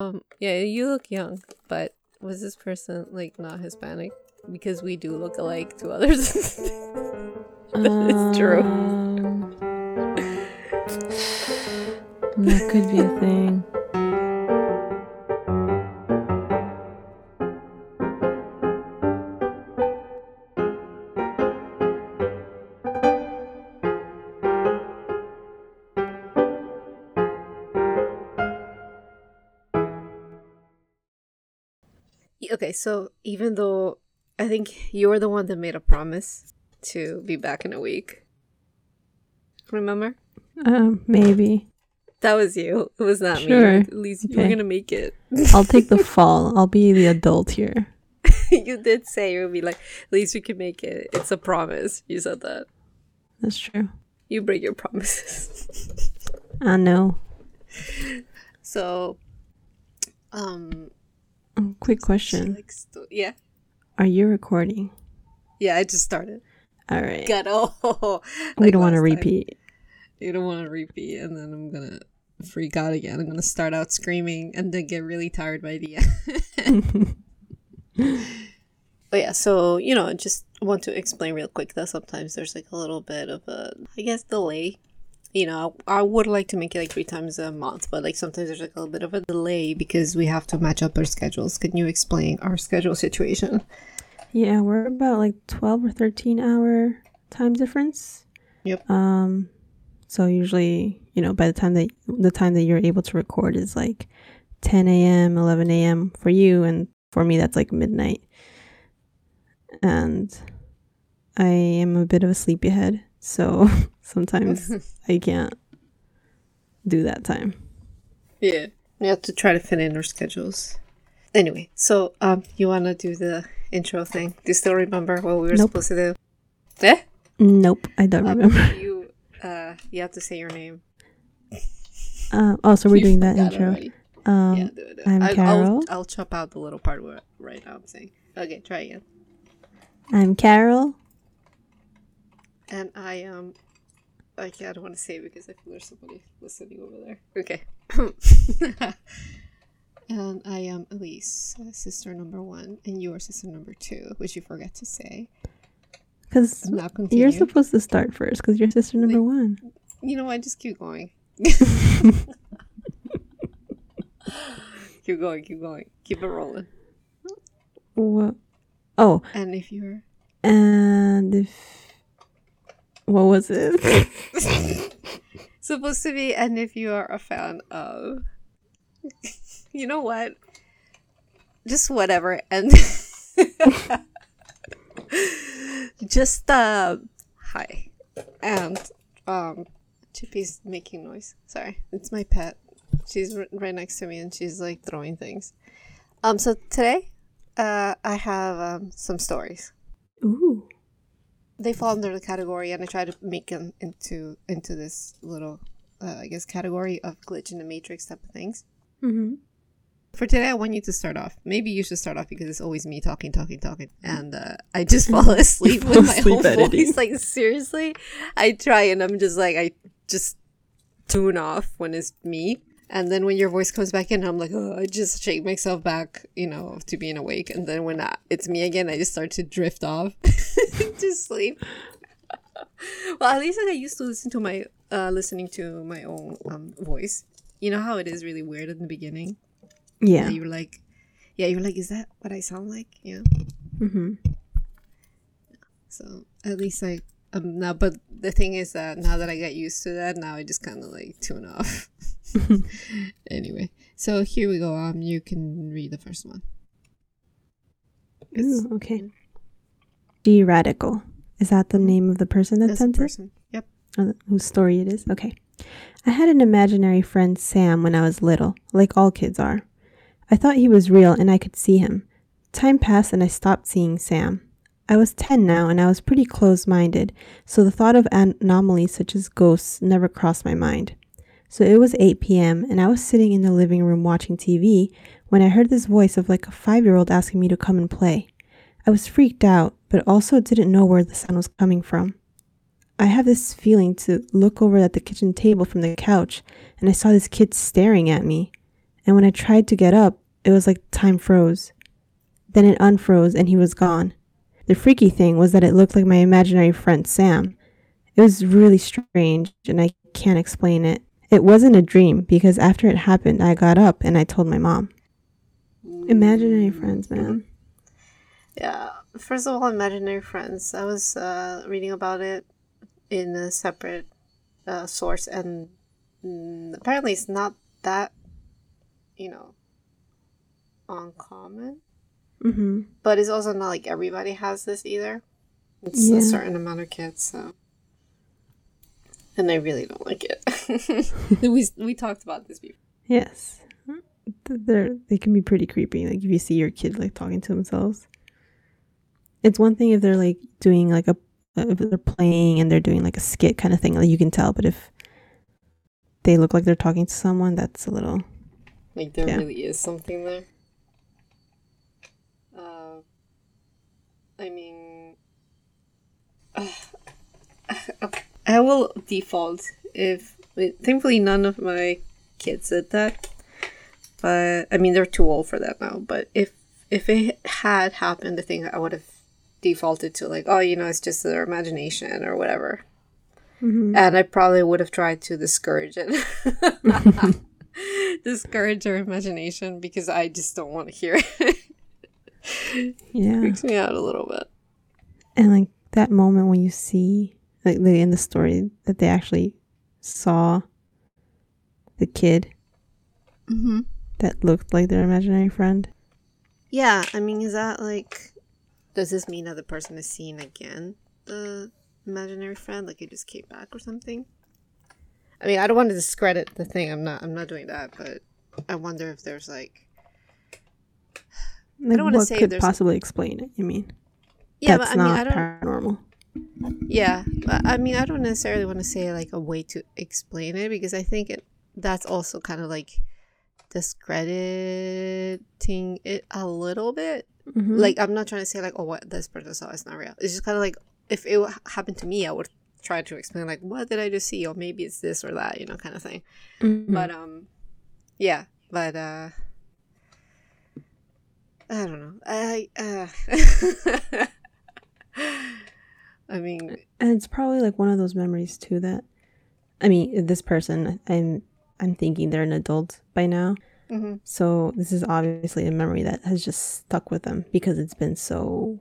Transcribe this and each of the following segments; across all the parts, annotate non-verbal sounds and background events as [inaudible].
Um, yeah, you look young, but was this person like not Hispanic? Because we do look alike to others. [laughs] it's true. Um, that could be a thing. Okay, so even though I think you're the one that made a promise to be back in a week. Remember? Um, maybe. That was you. It was not Sure. me. At least you were gonna make it. [laughs] I'll take the fall. I'll be the adult here. [laughs] you did say you would be like, at least we can make it. It's a promise. You said that. That's true. You break your promises. [laughs] I know. so, um, Um, quick question. like, sto- yeah, Are you recording? yeah. I just started. All right. Got oh, [laughs] we don't want to repeat. You don't want to repeat, and then I'm gonna freak out again. I'm gonna start out screaming and then get really tired by the end. [laughs] But yeah, so you know, just want to explain real quick that sometimes there's like a little bit of a, I guess, delay. You know, I would like to make it like three times a month, but like sometimes there's like a little bit of a delay because we have to match up our schedules. Can you explain our schedule situation? Yeah, we're about like 12 or 13 hour time difference. Yep. Um so usually, you know, by the time that the time that you're able to record is like 10 a.m., 11 a.m. for you and for me that's like midnight. And I am a bit of a sleepyhead, so [laughs] sometimes [laughs] I can't do that time. Yeah, we have to try to fit in our schedules. Anyway, so um, you wanna do the intro thing? Do you still remember what we were Nope. supposed to do? Eh? Nope, I don't Um, remember. [laughs] you uh, you have to say your name. Uh, oh, so we're You doing that intro. already. Um, yeah, do it. do it. I'm I- Carol. I'll, I'll chop out the little part where right now I'm saying. Okay, try again. I'm Carol. And I um, am. Okay, I don't want to say it because I feel there's somebody listening over there. Okay. [laughs] and I am Elise, sister number one, and you are sister number two, which you forgot to say. Because you're supposed to start first because you're sister number one. You know what? Just keep going. [laughs] keep going. Keep going. Keep it rolling. What? Oh, And if you're and if. What was it? [laughs] supposed to be, and if you are a fan of, [laughs] you know what? Just whatever, and [laughs] just uh, hi, and um, Chippy's making noise. Sorry, it's my pet. She's r- right next to me, and she's like throwing things. Um, so today, uh, I have um some stories. Ooh. They fall under the category and i try to make them into into this little uh, i guess category of glitch in the matrix type of things. Mm-hmm. for today i want you to start off. Maybe you should start off because it's always me talking talking talking and uh, i just [laughs] fall asleep with my own editing. voice. Like seriously? I try and i'm just like i just tune off when it's me. And then when your voice comes back in i'm like oh i just shake myself back you know to being awake. And then when I, it's me again i just start to drift off [laughs] [laughs] to sleep well, at least I used to listen to my uh listening to my own um voice. You know how it is really weird in the beginning. Yeah. You're like, yeah, you're like, is that what I sound like? Yeah. Mm-hmm. So at least I um now, but the thing is that now that I got used to that, now I just kind of like tune off. [laughs] [laughs] anyway, so here we go. Um, you can read the first one. Ooh, okay. G Radical. Is that the name of the person that That's sent it? person. Yep. Uh, whose story it is. Okay. I had an imaginary friend, Sam, when I was little, like all kids are. I thought he was real and I could see him. Time passed and I stopped seeing Sam. I was 10 now and I was pretty close minded, so the thought of anomalies such as ghosts never crossed my mind. So it was 8 p.m. and I was sitting in the living room watching TV when I heard this voice of like a five year old asking me to come and play. I was freaked out, but also didn't know where the sound was coming from. I have this feeling to look over at the kitchen table from the couch, and I saw this kid staring at me. And when I tried to get up, it was like time froze. Then it unfroze and he was gone. The freaky thing was that it looked like my imaginary friend Sam. It was really strange and I can't explain it. It wasn't a dream because after it happened, I got up and I told my mom. Imaginary friends, man. Yeah. First of all, imaginary friends. I was uh, reading about it in a separate uh, source, and mm, apparently it's not that, you know, uncommon. Mm-hmm. But it's also not like everybody has this either. It's Yeah. a certain amount of kids, so. And I really don't like it. [laughs] [laughs] we we talked about this before. Yes. They're, they can be pretty creepy. Like if you see your kid like talking to themselves. It's one thing if they're like doing like a if they're playing and they're doing like a skit kind of thing, like you can tell. But if they look like they're talking to someone, that's a little Like there Yeah. really is something there. Uh, I mean, [sighs] I will default if. Thankfully, none of my kids did that. But I mean, they're too old for that now. But if if it had happened, I think I would have defaulted to like, oh, you know, it's just their imagination or whatever. Mhm. And I probably would have tried to discourage it. [laughs] discourage their imagination because I just don't want to hear it. yeah. It freaks me out a little bit. And like that moment when you see like the in the story that they actually saw the kid Mm-hmm. that looked like their imaginary friend. Yeah, I mean, is that like, does this mean that the person is seeing again the imaginary friend, like it just came back or something? I mean, I don't want to discredit the thing. I'm not. I'm not doing that. But I wonder if there's like, Like don't wanna what say could possibly explain it, you mean? yeah, That's but I mean, I don't. paranormal. Yeah, but I mean, I don't necessarily want to say like a way to explain it because I think it that's also kind of like discrediting it a little bit. Mhm. Like, I'm not trying to say like, oh, what this person saw is not real. It's just kind of like if it happened to me, I would try to explain like, what did I just see, or maybe it's this or that, you know, kind of thing. Mhm. But um, yeah, but uh, I don't know. I uh, [laughs] I mean, and it's probably like one of those memories too that I mean, this person I'm I'm thinking they're an adult by now. Mhm. So this is obviously a memory that has just stuck with them because it's been so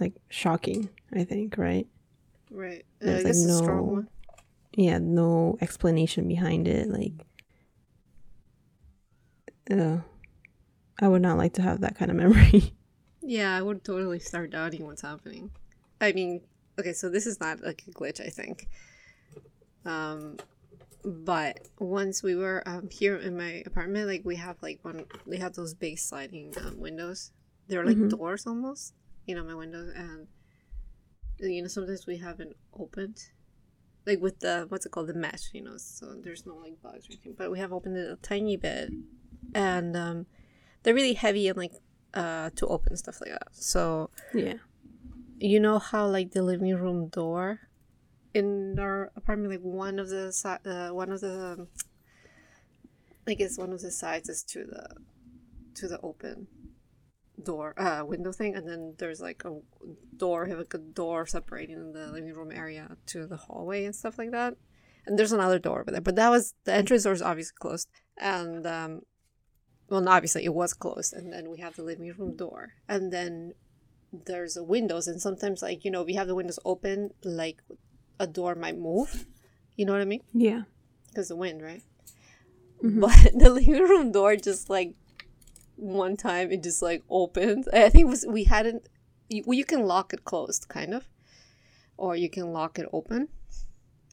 like shocking, I think, right? right. Uh, There's, like, guess a strong no- one. Yeah, no explanation behind it. Like, uh, I would not like to have that kind of [laughs] memory. Yeah, I would totally start doubting what's happening. I mean, okay, so this is not like a glitch, I think. Um, but once we were um, here in my apartment, like we have like one, they have those big sliding um, windows. They're like Mhm. doors almost, you know, my windows, and you know sometimes we haven't opened, like with the what's it called, the mesh, you know, so there's no like bugs or anything. But we have opened it a tiny bit, and um, they're really heavy and like uh to open stuff like that. So yeah. you know how like the living room door in our apartment, like one of the uh, one of the I guess one of the sides is to the to the open door uh window thing and then there's like a door have like a door separating the living room area to the hallway and stuff like that. And there's another door over there but that was the entrance door is obviously closed and um well obviously it was closed and then we have the living room door. And then there's a windows and sometimes like you know we have the windows open like a door might move. You know what i mean? Yeah. because the wind right? Mhm. but [laughs] the living room door just like one time it just like opened. I think it was we hadn't you, well, you can lock it closed kind of or you can lock it open.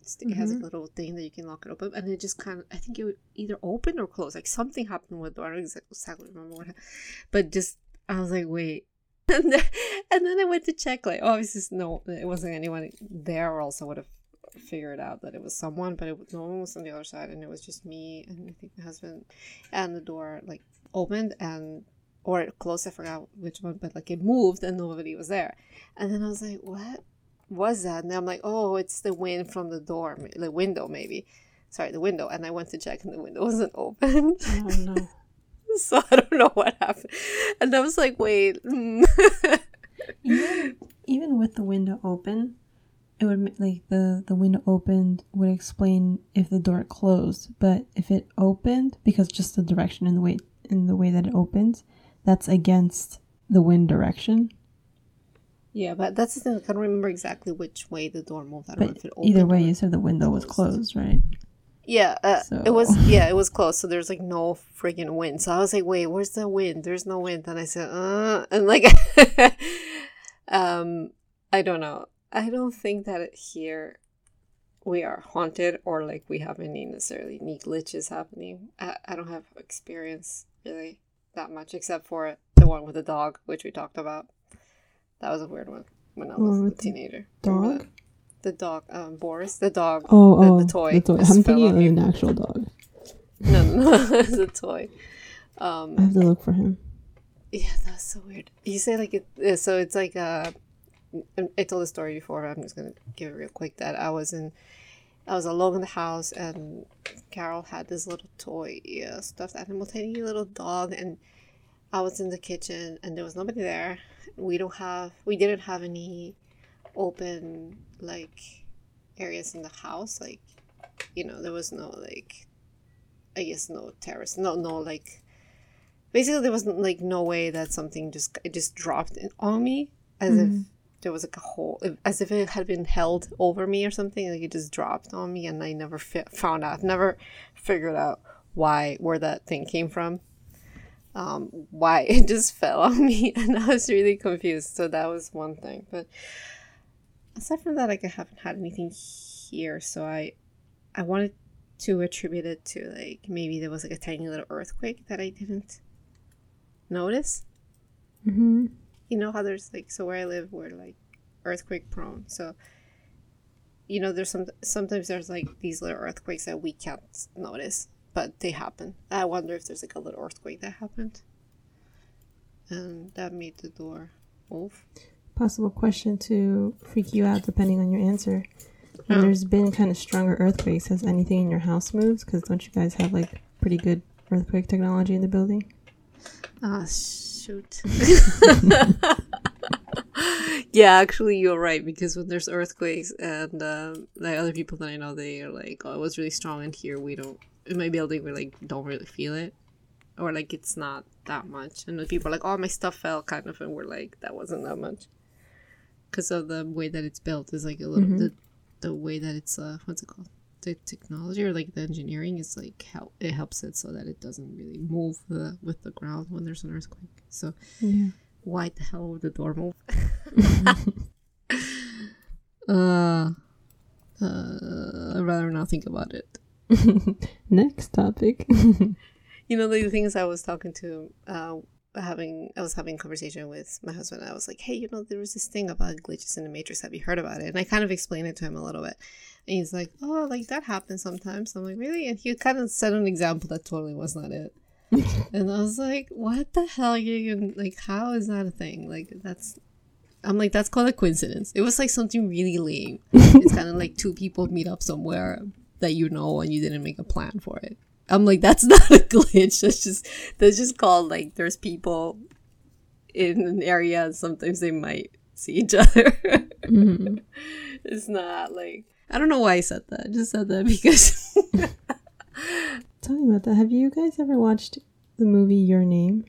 It's- it has a little thing that you can lock it open and it just kind of i think it would either open or close. Like something happened with the door. I don't exactly, exactly remember what happened but just i was like wait [laughs] and then, and then i went to check like obviously no it wasn't anyone there or else i would have figured out that it was someone but it was, no one was on the other side and it was just me and i think my husband and the door like opened and or closed i forgot which one but like it moved and nobody was there and then i was like what was that and i'm like oh it's the wind from the door the window maybe sorry, the window, and I went to check, and the window [laughs] wasn't open. Oh no. [laughs] so I don't know what happened. And I was like, wait. [laughs] even, even with the window open, it would like the the window opened would explain if the door closed. But if it opened, because just the direction in the way in the way that it opens, that's against the wind direction. yeah, but that's the thing. I can't remember exactly which way the door moved. I don't know But if it opened. either way, you said the window was closed, right? Yeah, uh, So- it was. Yeah, it was close. So there's like no freaking wind. So I was like, "Wait, where's the wind? There's no wind." And I said, "Uh," and like, [laughs] um, I don't know. I don't think that here we are haunted or like we have any necessarily any glitches happening. I, I don't have experience really that much except for the one with the dog, which we talked about. That was a weird one when I was a teenager. Dog. The dog, um, Boris, the dog. Oh, the, oh, the toy. The toy. I'm thinking of an actual dog. No, no, [laughs] no, it's a toy. Um, I have to look for him. yeah, that's so weird. You say like it, so it's like uh, I told the story before. I'm just gonna give it real quick. That I was in, I was alone in the house, and Carol had this little toy, yeah, stuffed animal, tiny little dog, and I was in the kitchen, and there was nobody there. We don't have, we didn't have any open like areas in the house, like you know, there was no like, I guess no terrace, no no like basically there wasn't like no way that something just it just dropped on me as if there was like a hole as if it had been held over me or something like it just dropped on me and i never fi- found out never figured out why where that thing came from um why [laughs] it just fell on me [laughs] and i was really confused so that was one thing but aside from that like i haven't had anything here so i i wanted to attribute it to like maybe there was like a tiny little earthquake that i didn't notice. Mm-hmm. You know how there's like so where I live we're like earthquake prone. So you know there's some sometimes there's like these little earthquakes that we can't notice, but they happen. I wonder if there's like a little earthquake that happened. And that made the door move. Possible question to freak you out depending on your answer. When Oh. there's been kind of stronger earthquakes, has anything in your house moved? Because don't you guys have like pretty good earthquake technology in the building? Ah, shoot. [laughs] yeah, actually, you're right because when there's earthquakes and um, like other people that I know, they are like, "Oh, it was really strong," in here we don't. In my building, we like don't really feel it, or like it's not that much. And the people are like, "Oh, my stuff fell," kind of, and we're like, "That wasn't that much," because of the way that it's built is like a little the the way that it's uh what's it called the technology or like the engineering is like help it helps it so that it doesn't really move the, with the ground when there's an earthquake. So Yeah. why the hell would the door move? [laughs] uh, uh, I'd rather not think about it. [laughs] Next topic. [laughs] You know, the things I was talking to, uh, having, I was having a conversation with my husband. I was like, hey, you know, there was this thing about glitches in the Matrix. Have you heard about it? And I kind of explained it to him a little bit. And he's like, oh, like that happens sometimes. I'm like, really? And he kind of set an example that totally was not it. [laughs] and I was like, what the hell? You even, like, how is that a thing? Like, that's, I'm like, that's called a coincidence. It was like something really lame. it's kind of like two people meet up somewhere that you know and you didn't make a plan for it. I'm like, that's [laughs] not a glitch. That's just that's just called like there's people in an area and sometimes they might see each [laughs] other. Mhm. It's not like I don't know why I said that. I just said that because [laughs] Tell me about that. Have you guys ever watched the movie Your Name?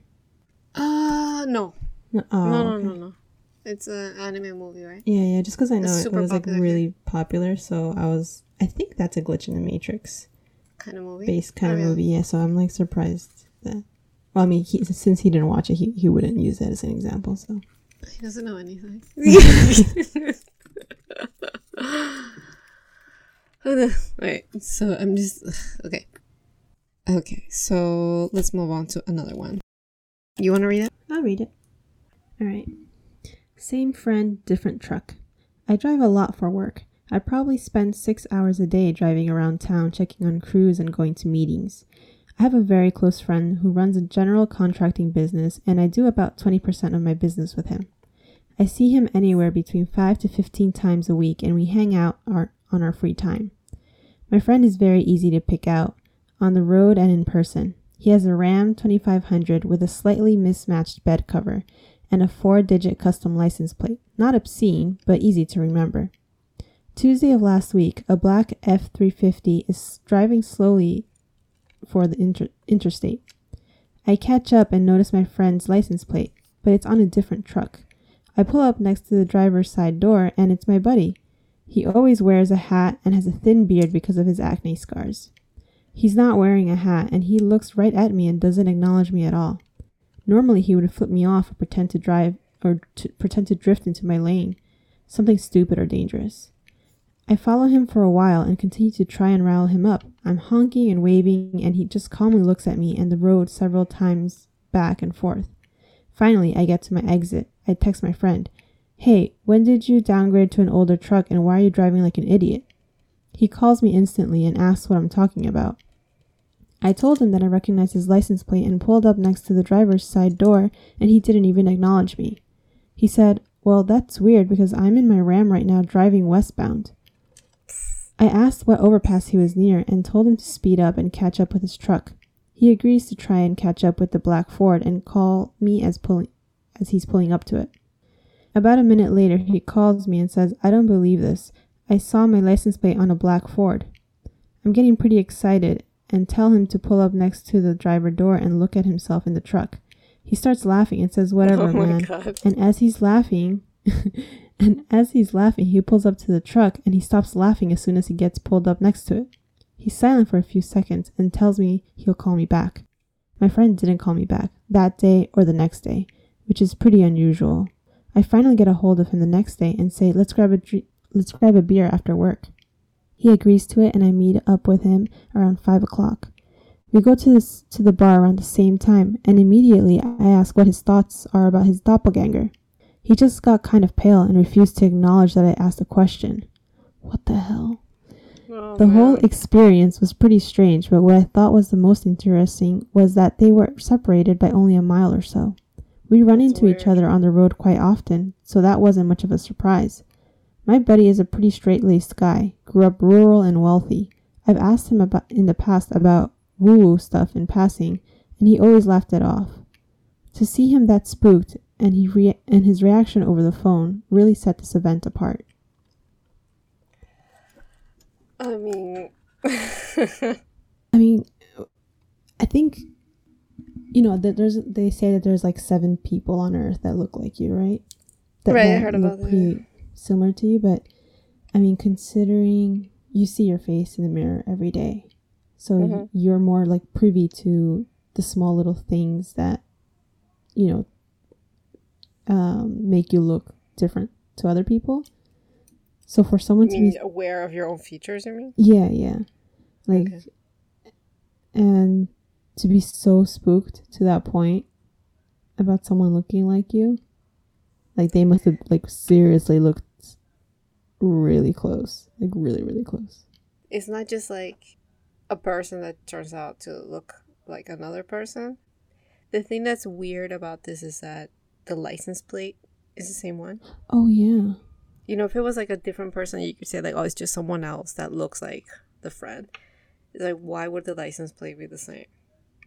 uh no. No, oh, no, no, okay. no, no. It's an anime movie, right? Yeah, yeah. Just because I know it, it was like really popular, so I was. I think that's a glitch in the Matrix Kind of movie. based kind Oh, of really? movie. Yeah, so I'm like surprised that. Well, I mean, he, since he didn't watch it, he, he wouldn't use that as an example. So He doesn't know anything. [laughs] [laughs] Wait, so I'm just okay. Okay, so let's move on to another one. You want to read it? I'll read it. All right. Same friend, different truck. I drive a lot for work. I probably spend six hours a day driving around town checking on crews and going to meetings. I have a very close friend who runs a general contracting business, and I do about 20% of my business with him. I see him anywhere between 5 to 15 times a week, and we hang out our, on our free time. My friend is very easy to pick out, on the road and in person. He has a Ram 2500 with a slightly mismatched bed cover and a four digit custom license plate. Not obscene, but easy to remember. Tuesday of last week, a black F 350 is driving slowly for the inter- interstate. I catch up and notice my friend's license plate, but it's on a different truck. I pull up next to the driver's side door, and it's my buddy. He always wears a hat and has a thin beard because of his acne scars. He's not wearing a hat, and he looks right at me and doesn't acknowledge me at all. Normally, he would flip me off or pretend to drive or to pretend to drift into my lane, something stupid or dangerous. I follow him for a while and continue to try and rile him up. I'm honking and waving, and he just calmly looks at me and the road several times back and forth. Finally, I get to my exit. I text my friend, Hey, when did you downgrade to an older truck and why are you driving like an idiot? He calls me instantly and asks what I'm talking about. I told him that I recognized his license plate and pulled up next to the driver's side door, and he didn't even acknowledge me. He said, Well, that's weird because I'm in my Ram right now driving westbound. I asked what overpass he was near and told him to speed up and catch up with his truck. He agrees to try and catch up with the black Ford and call me as pulling as he's pulling up to it. About a minute later, he calls me and says, I don't believe this. I saw my license plate on a black Ford. I'm getting pretty excited and tell him to pull up next to the driver door and look at himself in the truck. He starts laughing and says, Whatever, [laughs] Oh man. God. And as he's laughing, [laughs] and as he's laughing, he pulls up to the truck and he stops laughing as soon as he gets pulled up next to it. He's silent for a few seconds and tells me he'll call me back. My friend didn't call me back that day or the next day, which is pretty unusual. I finally get a hold of him the next day and say, "Let's grab a dr- let's grab a beer after work." He agrees to it, and I meet up with him around five o'clock. We go to this, to the bar around the same time, and immediately I ask what his thoughts are about his doppelganger. He just got kind of pale and refused to acknowledge that I asked a question. What the hell? Oh, The whole experience was pretty strange, but what I thought was the most interesting was that they were separated by only a mile or so. We run That's into each other on the road quite often, so that wasn't much of a surprise. My buddy is a pretty straight-laced guy, grew up rural and wealthy. I've asked him about in the past about woo-woo stuff in passing, and he always laughed it off. To see him that spooked and he rea- and his reaction over the phone really set this event apart. I mean, I mean, I think you know that there's they say that there's like seven people on Earth that look like you, right? That, Right, I heard about that. similar to you, but I mean, considering you see your face in the mirror every day, so Mhm. you're more like privy to the small little things that you know um, make you look different to other people. So for someone to mean be aware of your own features. I mean, yeah, yeah. Like, Okay. and to be so spooked to that point about someone looking like you, like they must have like seriously looked really close, like really, really close. it's not just like a person that turns out to look like another person. The thing that's weird about this is that the license plate is the same one. Oh yeah, You know, if it was like a different person, you could say like, "Oh, it's just someone else that looks like the friend." It's like, why would the license plate be the same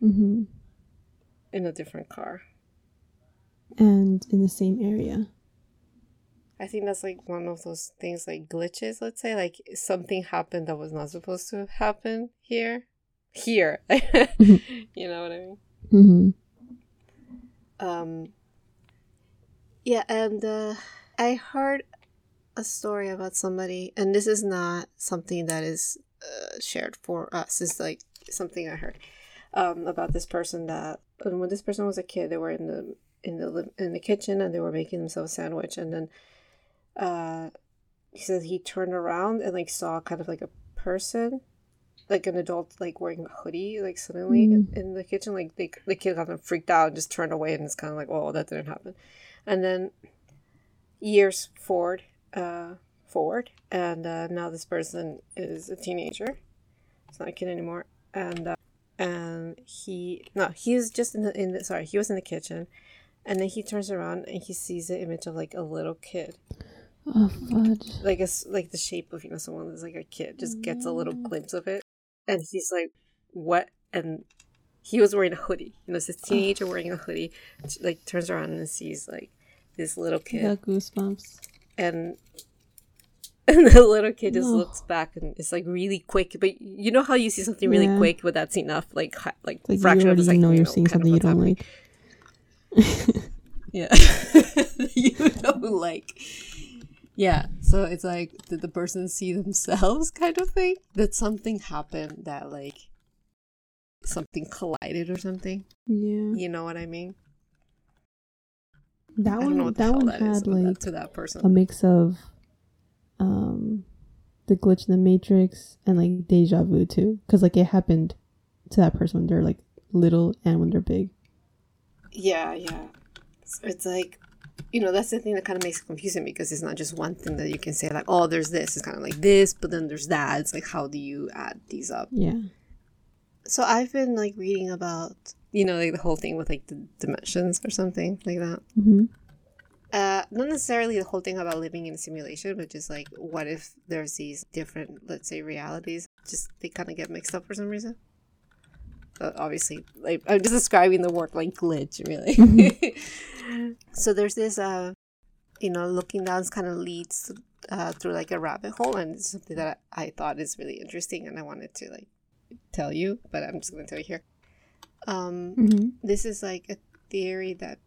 mm-hmm. in a different car? and in the same area. I think that's like one of those things like glitches, let's say. Like something happened that was not supposed to happen here. Here. [laughs] you know what I mean? Mm-hmm. Um Yeah, and uh I heard a story about somebody and this is not something that is uh, shared for us. It's like something I heard um about this person that when this person was a kid, they were in the in the in the kitchen and they were making themselves a sandwich and then uh he said he turned around and like saw kind of like a person like an adult like wearing a hoodie like suddenly in, in the kitchen like they, the kid kind of freaked out and just turned away and it's kind of like oh that didn't happen and then years forward uh forward and uh, now this person is a teenager. It's not a kid anymore. And uh, and he no he was just in the in the sorry he was in the kitchen. And then he turns around and he sees the image of like a little kid. Oh fudge. like it's like the shape of you know someone that's like a kid just gets a little glimpse of it. And he's like what? And he was wearing a hoodie. You know it's this teenager wearing a hoodie. Like turns around and sees like this little I kid got goosebumps. and [laughs] and the little kid just No. looks back and it's like really quick but you know how you see something really Yeah. quick but that's enough like like, Like you fraction of a already second know you're know seeing of something you don't happening. like. Yeah. [laughs] you know, like, yeah. So it's like, did the person see themselves kind of thing? Did something happen that, like, something collided or something? Yeah. You know what I mean? That I don't know one that one that had like to that a mix of um the glitch in the matrix and like deja vu too because like it happened to that person when they're like little and when they're big Yeah, yeah. So it's like, you know, that's the thing that kind of makes it confusing because it's not just one thing that you can say, like, oh, there's this. It's kind of like this, but then there's that. It's like, how do you add these up? yeah So I've been like reading about, you know, like the whole thing with like the dimensions or something like that. mm-hmm. Uh, not necessarily the whole thing about living in a simulation, but just like what if there's these different, let's say, realities? Just they kind of get mixed up for some reason. Uh, obviously, like I'm just describing the word like glitch, really. [laughs] so there's this, uh, you know, looking down kind of leads uh, through like a rabbit hole, and it's something that I thought is really interesting, and I wanted to like tell you, but I'm just gonna tell you here. Um, Mm-hmm. this is like a theory that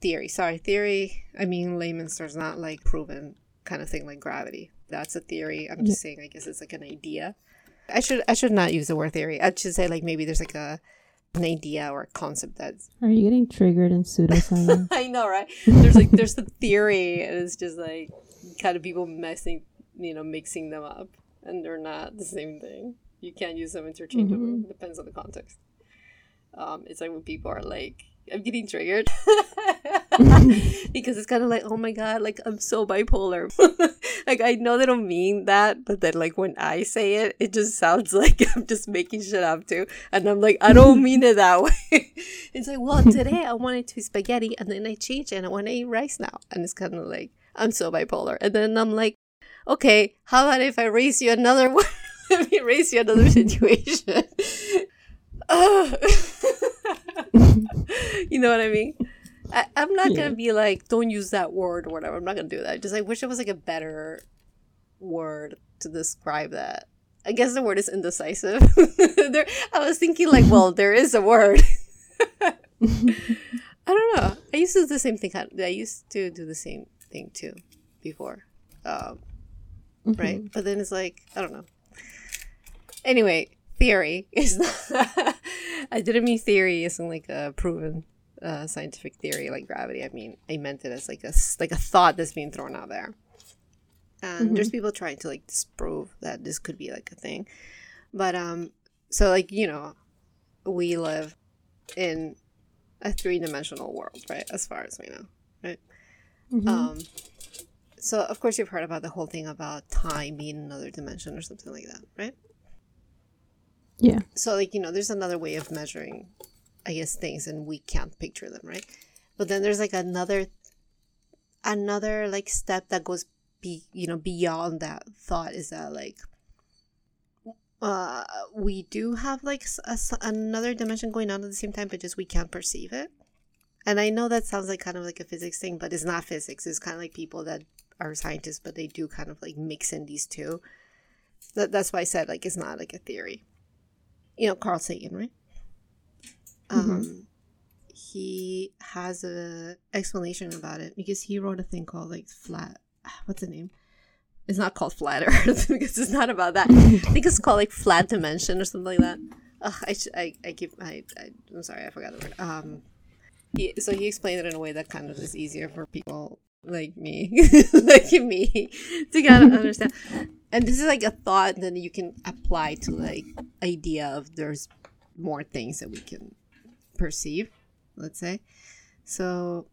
theory sorry theory i mean layman's terms not like proven kind of thing like gravity. That's a theory. I'm just saying i guess it's like an idea. I should i should not use the word theory. I should say like maybe there's like a an idea or a concept that's are you getting triggered in pseudoscience? [laughs] I know right? There's like there's the theory and it's just like kind of people messing you know mixing them up and they're not the same thing. You can't use them interchangeably. It depends on the context um it's like when people are like i'm getting triggered. [laughs] Because it's kind of like oh my god like i'm so bipolar. [laughs] Like i know they don't mean that but then like when i say it it just sounds [laughs] like i'm just making shit up too. And i'm like i don't mean it that way. It's like well today i wanted to eat spaghetti and then i changed it and i want to eat rice now. And it's kind of like i'm so bipolar. And then i'm like okay how about if i raise you another one? Let me raise you another situation. [laughs] you know what I mean? I, I'm not Yeah. gonna be like, don't use that word or whatever. I'm not gonna do that. Just I wish it was like a better word to describe that. I guess the word is indecisive. [laughs] there, I was thinking like, well, there is a word. [laughs] I don't know. I used to do the same thing. I used to do the same thing too before, um, right? But then it's like I don't know. Anyway, theory is not. [laughs] I didn't mean theory isn't like a proven uh, scientific theory like gravity. I mean, I meant it as like a like a thought that's being thrown out there. And there's people trying to like disprove that this could be like a thing, but um, so like you know, we live in a three dimensional world, right? As far as we know, right? Mhm. Um, so of course you've heard about the whole thing about time being another dimension or something like that, right? Yeah So like you know, there's another way of measuring, I guess things, and we can't picture them, right? But then there's like another, another like step that goes be you know beyond that thought is that like. Uh, we do have like a another dimension going on at the same time, but just we can't perceive it. And I know that sounds like kind of like a physics thing, but it's not physics. It's kind of like people that are scientists, but they do kind of like mix in these two. That, that's why I said like it's not like a theory. You know, Carl Sagan, right? Um, he has a explanation about it because he wrote a thing called like flat. [sighs] What's the name? It's not called flat [laughs] Earth because it's not about that. I think it's called like flat dimension or something like that. Ugh, I, sh- I I keep I, I I'm sorry I forgot the word. Um, he, so he explained it in a way that kind of is easier for people like me, [laughs] like me, to kind of understand. And this is like a thought that you can apply to like idea of there's more things that we can perceive. Let's say. So,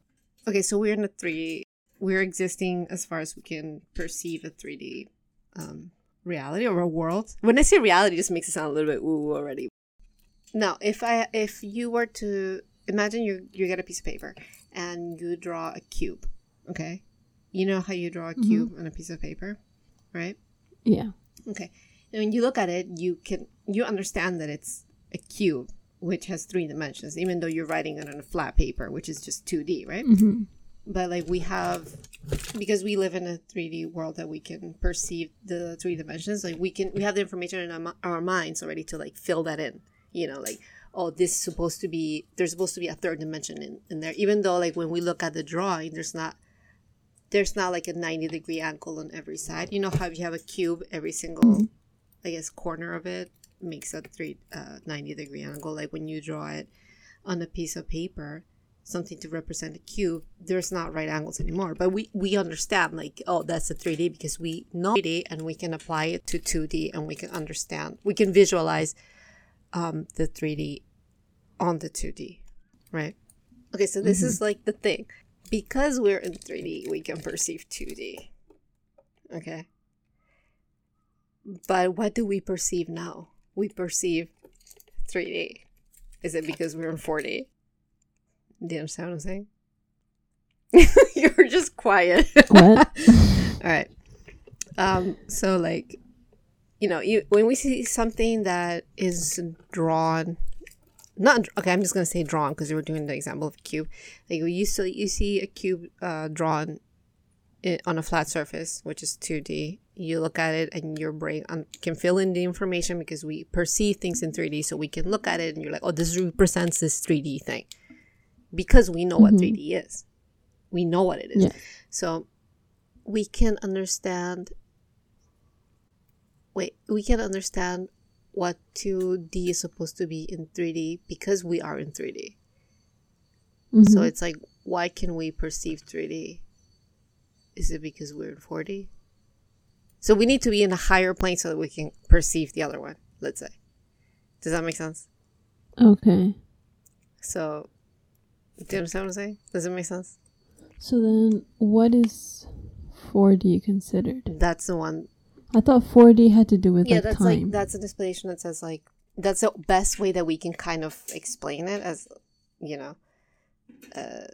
okay, so we're in a three. We're existing as far as we can perceive a three D um, reality or a world. When I say reality, it just makes it sound a little bit ooh already. Now, if I if you were to imagine you you get a piece of paper and you draw a cube, okay, you know how you draw a cube on a piece of paper, right? Yeah. Okay. And when you look at it, you can you understand that it's a cube which has three dimensions, even though you're writing it on a flat paper, which is just 2D, right? hmm But like we have because we live in a 3D world that we can perceive the three dimensions, like we can we have the information in our, our minds already to like fill that in. You know, like oh, this is supposed to be there's supposed to be a third dimension in, in there. Even though like when we look at the drawing, there's not there's not like a 90 degree angle on every side. You know how you have a cube, every single, I guess, corner of it makes a three uh, 90 degree angle. Like when you draw it on a piece of paper, something to represent a cube, there's not right angles anymore. But we, we understand, like, oh, that's a 3D because we know 3D and we can apply it to 2D and we can understand, we can visualize um, the 3D on the 2D, right? Okay, so this is like the thing because we're in 3D, we can perceive 2D. Okay. But what do we perceive now? We perceive 3D. Is it because we're in 4D? Do you understand what I'm saying? [laughs] You're just quiet. What? [laughs] All right. Um, so like, you know, you when we see something that is drawn, not okay. I'm just gonna say drawn because we were doing the example of a cube. Like you see, you see a cube uh, drawn i on a flat surface, which is 2D. You look at it, and your brain um, can fill in the information because we perceive things in 3D. So we can look at it, and you're like, oh, this represents this 3D thing, because we know what 3D is. We know what it is. Yeah. So we can understand wait, we can understand what 2D is supposed to be in 3D because we are in 3D. So Mhm. it's like why can we perceive 3D? Is it because we're in 4D? So we need to be in a higher plane so that we can perceive the other one, let's say. Does that make sense? okay. So do you understand what I'm saying? Does it make sense? So then, what is 4D considered? That's the one I thought 4D had to do with yeah like that's time. like that's an explanation that says like that's the best way that we can kind of explain it as you know uh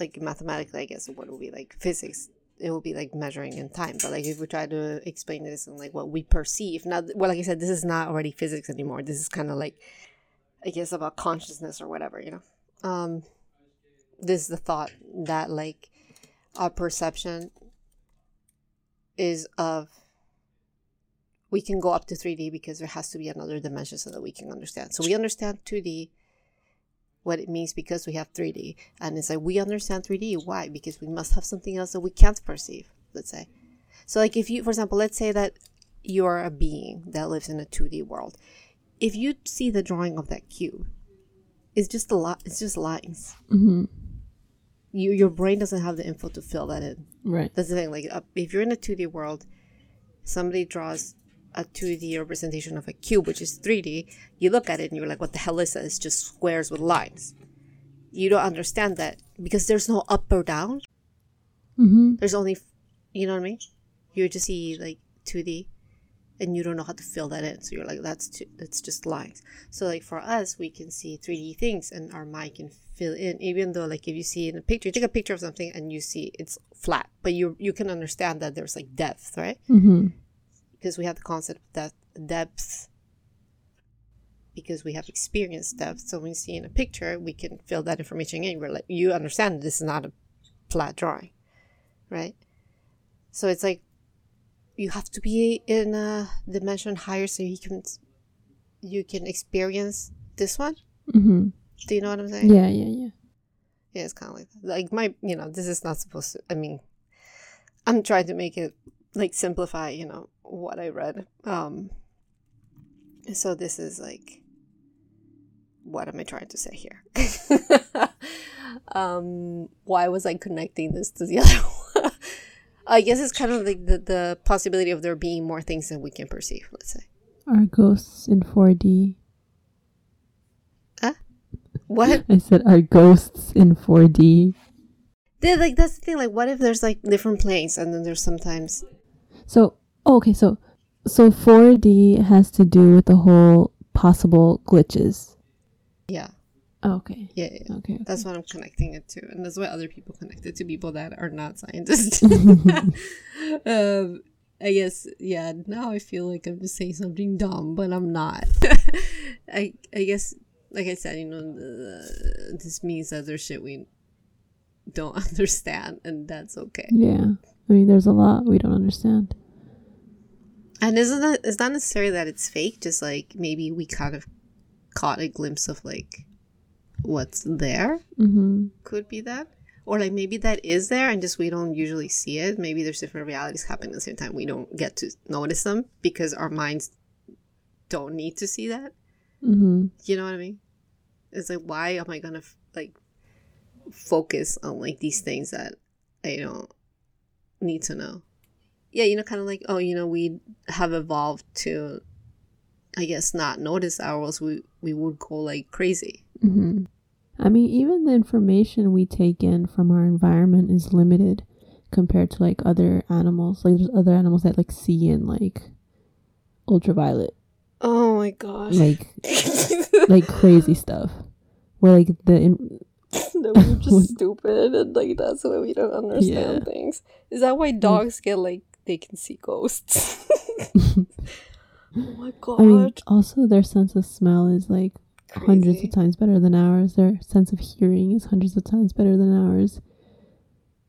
like mathematically i guess what would be like physics it will be like measuring in time. But like if we try to explain this and like what we perceive now well like i said this is not already physics anymore. This is kind of like i guess about consciousness or whatever you know? Um this is the thought that like our perception is of we can go up to 3D because there has to be another dimension so that we can understand. So we understand 2D, what it means because we have 3D. And it's like we understand 3D. Why? Because we must have something else that we can't perceive, let's say. So, like, if you, for example, let's say that you're a being that lives in a 2D world. If you see the drawing of that cube, it's just a lot, it's just lines. hmm You, your brain doesn't have the info to fill that in. Right. That's the thing. Like, uh, if you're in a 2D world, somebody draws a 2D representation of a cube, which is 3D, you look at it and you're like, what the hell is that? It's just squares with lines. You don't understand that because there's no up or down. hmm There's only, you know what I mean? You just see like 2D and you don't know how to fill that in. So you're like, that's, two, that's just lines. So, like, for us, we can see 3D things and our mind can fill in, even though, like, if you see in a picture, you take a picture of something and you see it's flat, but you, you can understand that there's like depth, right? hmm because we have the concept that depth because we have experienced depth. So when you see in a picture we can fill that information in. We're like you understand this is not a flat drawing right? So it's like you have to be in a dimension higher so you can you can experience this one. Hmm do you know what i'm saying? Yeah, yeah, yeah. yeah it's kind of like that. like my you know this is not supposed to i mean i'm trying to make it like simplify you know what i read. Um so this is like what am i trying to say here? [laughs] Um why was i connecting this to the [laughs] other one? I guess it's kind of like the, the possibility of there being more things than we can perceive let's say. Are ghosts in 4D? Uh what? [laughs] I said, are ghosts in 4D? They're like that's the thing like what if there's like different planes and then there's sometimes So, oh, okay, so so 4D has to do with the whole possible glitches. yeah Oh, okay. Yeah, yeah. Okay. okay. That's what I'm connecting it to, and that's what other people connect it to people that are not scientists. [laughs] [laughs] um, I guess yeah. Now I feel like I'm just saying something dumb, but I'm not. [laughs] I I guess like I said, you know, the, this means that there's shit we don't [laughs] understand, and that's okay. Yeah. I mean, there's a lot we don't understand. And isn't that it's not necessarily that it's fake, just like maybe we kind of caught a glimpse of like what's there. Mm-hmm. Could be that. Or like maybe that is there and just we don't usually see it. Maybe there's different realities happening at the same time. We don't get to notice them because our minds don't need to see that. Mm-hmm. You know what I mean? It's like why am I gonna like focus on like these things that I don't need to know? Yeah, you know, kind of like oh, you know, we have evolved to, I guess, not notice ours. We we would go like crazy. Mm-hmm. I mean, even the information we take in from our environment is limited compared to like other animals. Like there's other animals that like see in like ultraviolet, Oh my gosh! like [laughs] like crazy stuff. Where like the in- [laughs] that we're just [laughs] stupid and like that's why we don't understand things. Is that why dogs get like they can see ghosts? [laughs] oh my god! I mean, also their sense of smell is like hundreds of times better than ours. Their sense of hearing is hundreds of times better than ours.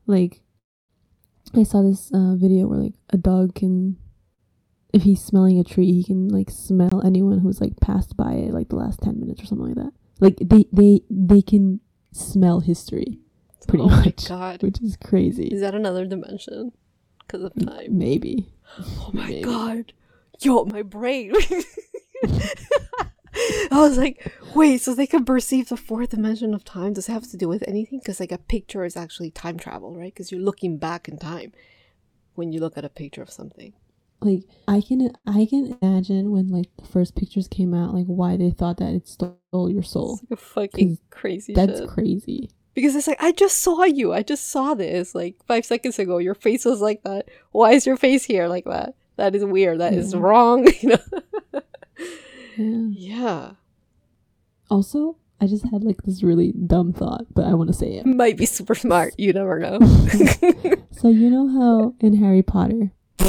Like, I saw this uh, video where like a dog can, if he's smelling a tree, he can like smell anyone who's like passed by it like the last ten minutes or something like that. Like they they they can smell history, pretty oh much, god! which is crazy. Is that another dimension? Because of time. Maybe. Oh my Maybe. god! Yo, my brain. [laughs] I was like, wait, so they can perceive the fourth dimension of time? Does it have to do with anything? Because like a picture is actually time travel, right? Because you're looking back in time when you look at a picture of something. Like I can I can imagine when like the first pictures came out, like why they thought that it stole your soul. It's like a fucking crazy That's shit. crazy. because it's like I just saw you. I just saw this like five seconds ago. Your face was like that. Why is your face here like that? That is weird. That is Yeah. wrong. [laughs] You know? Yeah. yeah, Also, I just had like this really dumb thought, but I want to say it. might be super smart. You never know. [laughs] So you know how in Harry Potter, [laughs]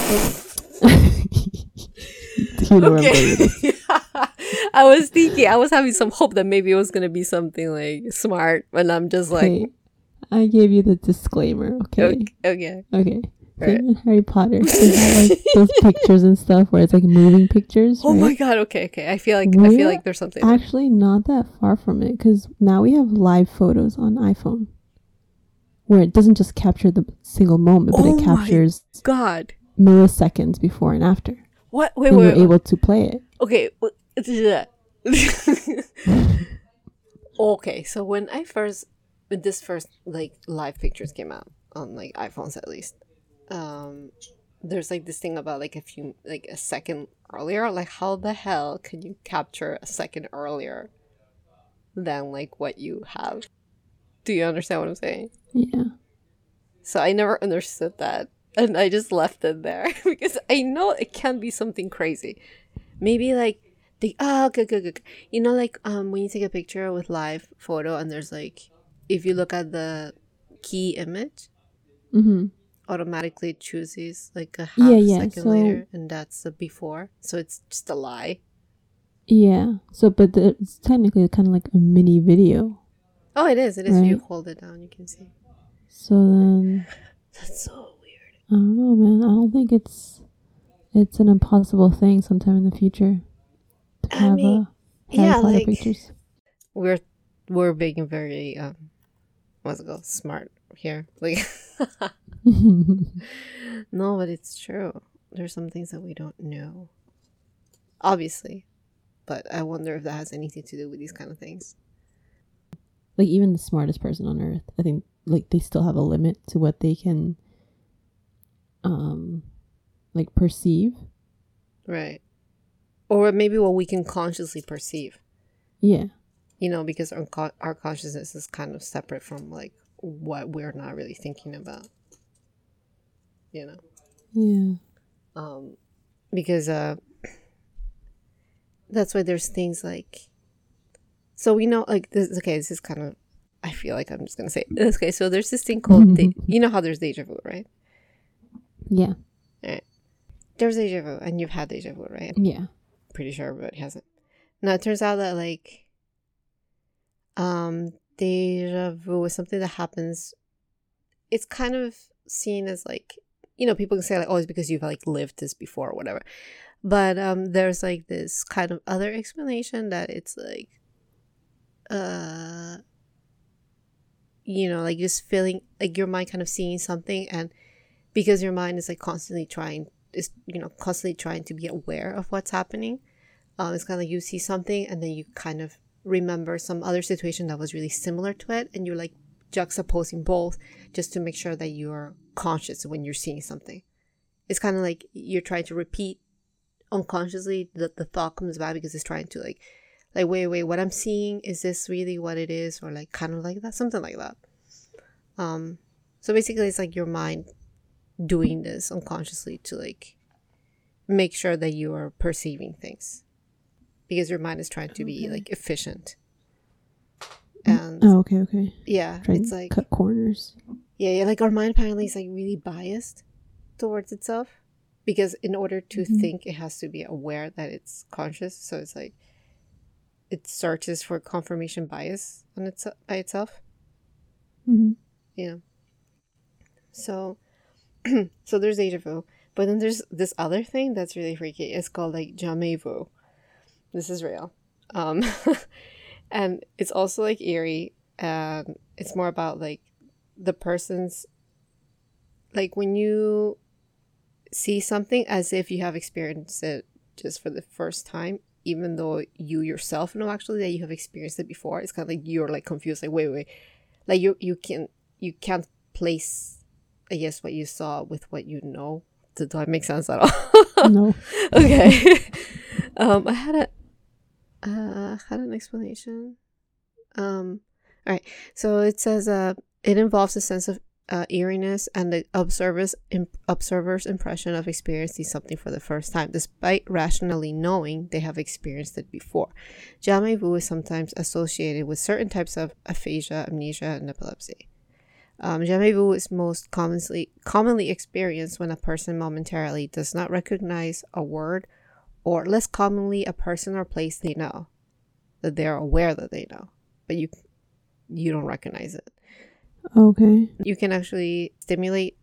[laughs] you know where I'm going with this? I was thinking. I was having some hope that maybe it was gonna be something like smart, and I'm just like, Okay, I gave you the disclaimer. Okay. okay, okay. Okay. Right. Harry Potter, like [laughs] those pictures and stuff where it's like moving pictures. Oh my god. Okay, okay. I feel like I feel like there's something. Actually, not that far from it because now we have live photos on iPhone where it doesn't just capture the single moment, but Oh it my captures God. Milliseconds before and after. What? Wait, wait. you're wait. able to play it. Okay. [laughs] okay. So when I first, when this first like live pictures came out on like iPhones at least, um, there's like this thing about like a few like a second earlier. Like how the hell can you capture a second earlier than like what you have? Do you understand what I'm saying? Yeah. So I never understood that. And I just left it there [laughs] because I know it can be something crazy. Maybe like the oh good good good. You know like um when you take a picture with live photo and there's like if you look at the key image, Mm-hmm. automatically chooses like a half Yeah, yeah, second so- later and that's the before. So it's just a lie. Yeah. So, but the, it's technically kind of like a mini video. Oh it is, it is. You hold it down, you can see. So then, [laughs] That's so. I don't know, man. I don't think it's it's an impossible thing sometime in the future to I have mean, uh, Harry yeah, Potter like- pictures. we're we're being very um what's it called smart here like [laughs] [laughs] no but it's true there's some things that we don't know obviously but i wonder if that has anything to do with these kind of things like even the smartest person on earth i think like they still have a limit to what they can um like perceive right or maybe what we can consciously perceive yeah you know because our, co- our consciousness is kind of separate from like what we're not really thinking about you know yeah um, because uh, that's why there's things like So we know, like, this. Okay, this is kind of. I feel like I'm just gonna say it. [laughs] okay. So there's this thing called, [laughs] de- you know how there's deja vu, right? Yeah. There's deja vu, and you've had deja vu, right? Yeah. pretty sure everybody has it. Now it turns out that like um deja vu is something that happens it's kind of seen as like you know, people can say like, oh, it's because you've like lived this before or whatever. But um there's like this kind of other explanation that it's like uh you know, like just feeling like your mind kind of seeing something and because your mind is like constantly trying is you know constantly trying to be aware of what's happening. Um, it's kind of like you see something and then you kind of remember some other situation that was really similar to it and you're like juxtaposing both just to make sure that you're conscious when you're seeing something. It's kind of like you're trying to repeat unconsciously that the thought comes back because it's trying to like like wait wait what i'm seeing is this really what it is or like kind of like that something like that. Um so basically it's like your mind doing this unconsciously to like make sure that you are perceiving things because your mind is trying to be Okay. like efficient and Oh, okay, okay. yeah Trying it's like cut corners. yeah, yeah like our mind apparently is like really biased towards itself because in order to Mhm. think it has to be aware that it's conscious so it's like it searches for confirmation bias on its by itself mm-hmm. Yeah. So, [clears throat] so there's deja vu, but then there's this other thing that's really freaky. It's called like jamais vu. This is real, um, [laughs] and it's also like eerie, and it's more about like the person's like when you see something as if you have experienced it just for the first time even though you yourself know actually that you have experienced it before it's kind of like you're like confused. Like wait wait like you you can you can't place i guess what you saw with what you know does that make sense at all [laughs] No. okay [laughs] um i had a uh had an explanation um all right so it says uh it involves a sense of uh, eeriness and the observer's imp- observer's impression of experiencing something for the first time, despite rationally knowing they have experienced it before. Jamais vu is sometimes associated with certain types of aphasia, amnesia, and epilepsy. Um, jamais vu is most commonly commonly experienced when a person momentarily does not recognize a word, or less commonly a person or place they know, that they are aware that they know, but you you don't recognize it Okay. you can actually stimulate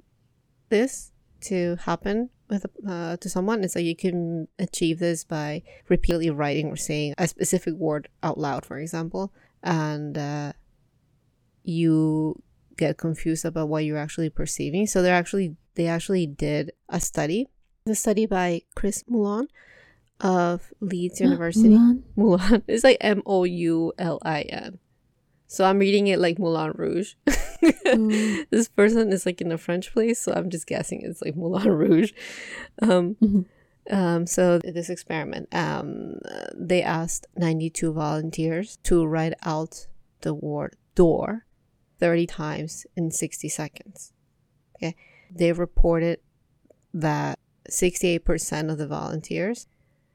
this to happen with uh, to someone it's like you can achieve this by repeatedly writing or saying a specific word out loud for example and uh, you get confused about what you're actually perceiving so they're actually they actually did a study the study by chris Moulin of leeds [gasps] university Mulan? Mulan. It's like M O U L I N. So I'm reading it like Moulin Rouge. Oh. [laughs] this person is like in a French place, so I'm just guessing it's like Moulin Rouge. Um, Mhm. um, so this experiment, um, they asked 92 volunteers to write out the word door 30 times in 60 seconds. Okay, they reported that 68% of the volunteers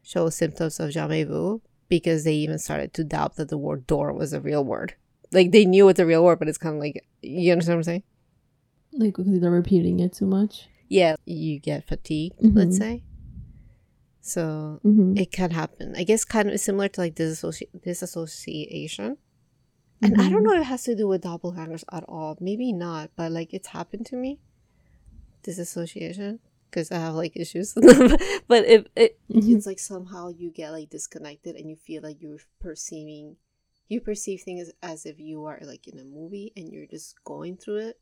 show symptoms of jamais vu because they even started to doubt that the word door was a real word. Like they knew it's a real word, but it's kind of like you understand what I'm saying? Like because they're repeating it too much. Yeah, you get fatigued, let's Mhm. say. So Mm-hmm. it can happen. I guess kind of similar to like disassoci- disassociation. And I don't know if it has to do with doppelgangers at all. Maybe not, but like it's happened to me. Disassociation. Because I have like issues. [laughs] but if it Mhm. it's like somehow you get like disconnected and you feel like you're perceiving you perceive things as if you are like in a movie and you're just going through it.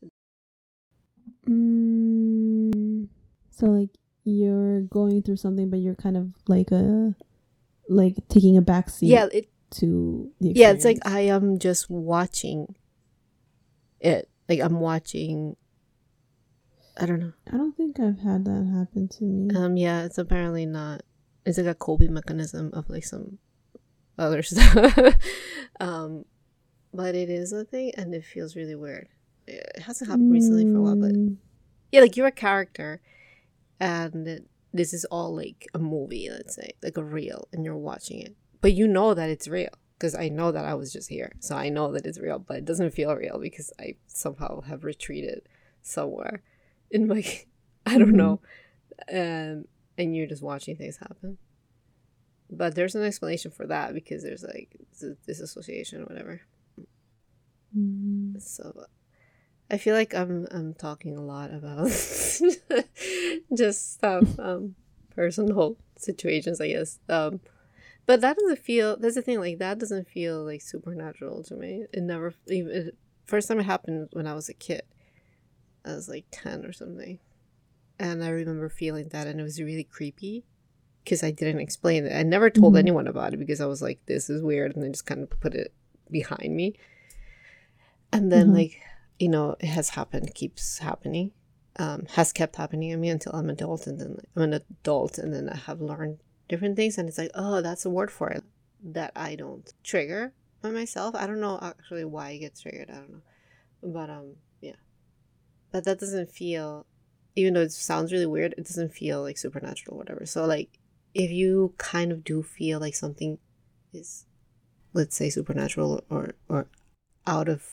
Mm, so like you're going through something, but you're kind of like a like taking a back seat Yeah, it to the yeah, it's like. I am just watching it. Like I'm watching I don't know. I don't think I've had that happen to me. Um, yeah, it's apparently not. It's like a coping mechanism of like some other [laughs] stuff. um, but it is a thing, and it feels really weird. It hasn't happened recently for a while, but Mm, yeah, like you're a character, and this is all like a movie, let's say, like a reel, and you're watching it, but you know that it's real. because I know that I was just here. So I know that it's real, but it doesn't feel real because I somehow have retreated somewhere in my [laughs] I don't know. And and you're just watching things happen. But there's an explanation for that because there's like disassociation or whatever. Mm. So I feel like I'm I'm talking a lot about [laughs] just stuff, um, personal situations, I guess. Um, but that doesn't feel. That's the thing. Like that doesn't feel like supernatural to me. It never even. It, first time it happened when I was a kid. I was like ten or something, and I remember feeling that, and it was really creepy because I didn't explain it. I never told Mhm. anyone about it because I was like, "This is weird," and I just kind of put it behind me. And then, Mhm. like, you know, it has happened, keeps happening, um, has kept happening. I mean, until I'm adult, and then I'm an adult, and then I have learned different things, and it's like, oh, that's a word for it that I don't trigger by myself. I don't know actually why it gets triggered. I don't know, but um, yeah, but that doesn't feel, even though it sounds really weird, it doesn't feel like supernatural whatever. So like, if you kind of do feel like something is, let's say, supernatural or or out of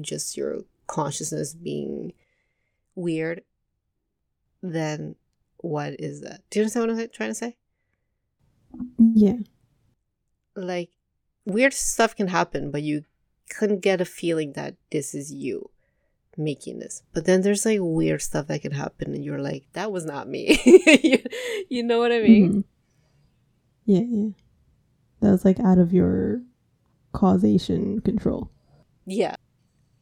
just your consciousness being weird, then what is that? Do you understand what I'm trying to say? Yeah. Like, weird stuff can happen, but you couldn't get a feeling that this is you making this. But then there's like weird stuff that can happen, and you're like, that was not me. [laughs] you, you know what I mean? Mhm. Yeah, yeah. That was like out of your causation control. Yeah.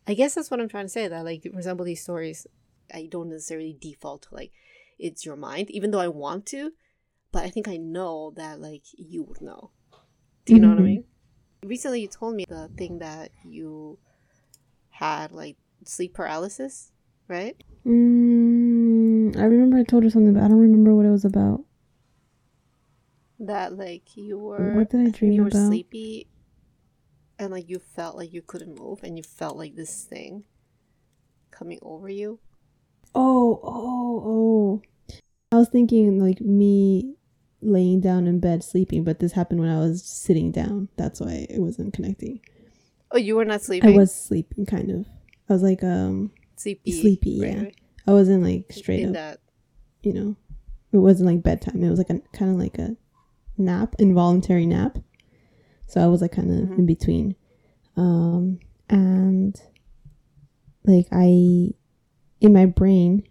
I guess that's what I'm trying to say. That, like, for example, these stories, I don't necessarily default to, like, it's your mind, even though I want to, but I think I know that, like, you would know. Do you know what I Mhm. mean? Recently, you told me the thing that you had, like, sleep paralysis, right? Mm, I remember I told you something, but I don't remember what it was about. That, like, you were. What did I dream you were about? sleepy and, like, you felt like you couldn't move and you felt like this thing coming over you. Oh, oh, oh. I was thinking like me laying down in bed sleeping, but this happened when I was sitting down. That's why it wasn't connecting. Oh, you were not sleeping? I was sleeping kind of. I was like um sleepy. sleepy, yeah. right. I wasn't like straight up, that you know. It wasn't like bedtime. It was like a kind of like a nap, involuntary nap. So I was like kind of Mhm. in between. Um and like I in my brain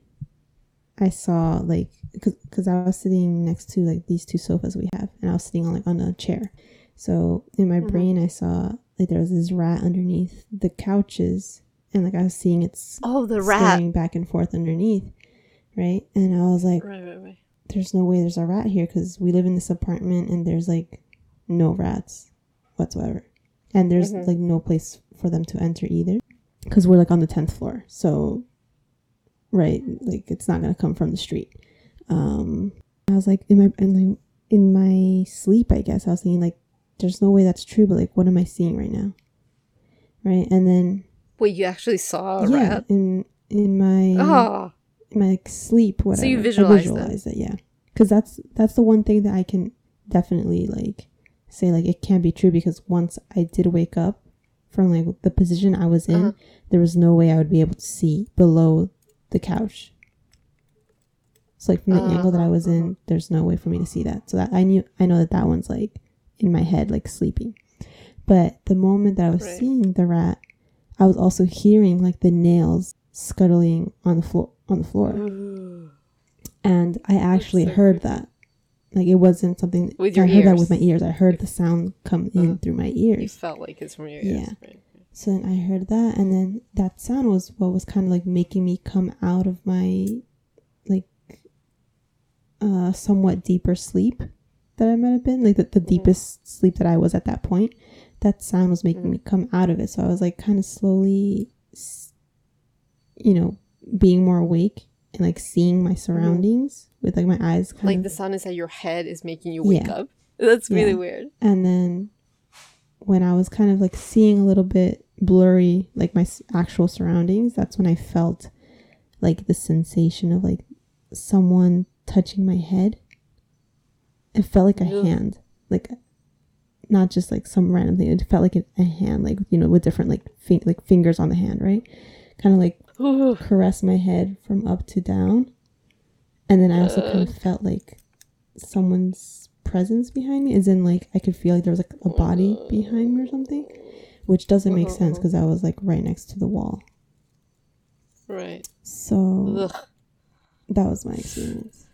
I saw like because I was sitting next to like these two sofas we have, and I was sitting on like on a chair. So in my Mhm. brain, I saw like there was this rat underneath the couches, and like I was seeing its Oh, the rat. back and forth underneath, right? And I was like, Right, right, right. "There's no way there's a rat here because we live in this apartment, and there's like no rats whatsoever, and there's Mhm. like no place for them to enter either, because we're like on the tenth floor, so." Right, like it's not gonna come from the street um i was like in my in, in my sleep i guess i was thinking like there's no way that's true but like what am i seeing right now right and then Wait, you actually saw yeah rat? in in my Oh, in my like, sleep whatever you I visualized it. visualized it yeah because that's that's the one thing that i can definitely like say like it can't be true because once i did wake up from like the position i was in Uh-huh. there was no way i would be able to see below the couch so like from the angle that i was Uh-huh, in there's no way for me to see that so that i knew i know that that one's like in my head like sleeping but the moment that i was Right. seeing the rat i was also hearing like the nails scuttling on the floor on the floor [gasps] and i actually so heard that like it wasn't something With your i heard that with my ears. ears i heard the sound come in Uh-huh. through my you ears felt like it's from your Yeah. Right. so then I heard that, and then that sound was what was kind of like making me come out of my uh somewhat deeper sleep that I might have been, like the, the deepest sleep that I was at that point. That sound was making Mhm. me come out of it. So I was like kind of slowly, you know, being more awake and like seeing my surroundings with like my eyes Like of the sound is that your head is making you wake Yeah. up. [laughs] That's really Yeah. weird. and then when I was kind of like seeing a little bit blurry, like my s- actual surroundings, that's when I felt like the sensation of like someone touching my head. It felt like a Ugh. hand, like not just like some random thing. It felt like a, a hand, like you know, with different like fi- like fingers on the hand, right? Kind of like Ooh. caress my head from up to down, and then I also kind of felt like someone's presence behind me. As in, like I could feel like there was like a body behind me or something, which doesn't make sense uh-huh. because I was like right next to the wall. Right. So Ugh. that was my experience.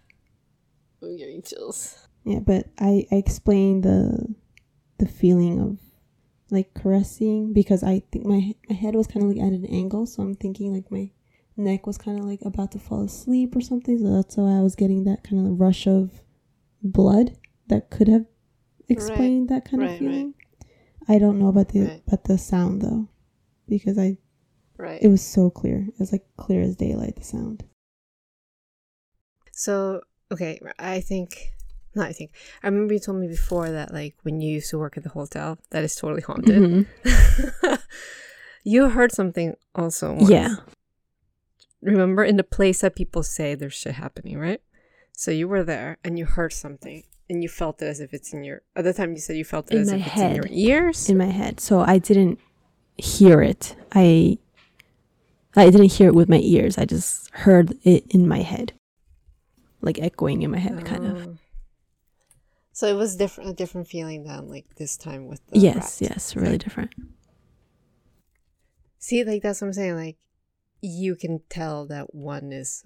I'm getting chills. Yeah, but I, I explained the the feeling of like caressing because I think my my head was kind of like at an angle, so I'm thinking like my neck was kind of like about to fall asleep or something. So that's why I was getting that kind of rush of blood that could have explained that kind right, of right. feeling. I don't know about the Right. about the sound though, because I Right. it was so clear. It was like clear as daylight. The sound. So, okay, I think, not I think, I remember you told me before that, like, when you used to work at the hotel, that is totally haunted. Mhm. [laughs] you heard something also. Once. Yeah. Remember in the place that people say there's shit happening, right? So you were there and you heard something and you felt it as if it's in your, at the time you said you felt it In as my if it's in your head. ears. in my head. So I didn't hear it. I I didn't hear it with my ears. I just heard it in my head. Like echoing in my head kind of. Oh. So it was different, a different feeling than like this time with the Yes, yes, really different. See, like that's what I'm saying. Like you can tell that one is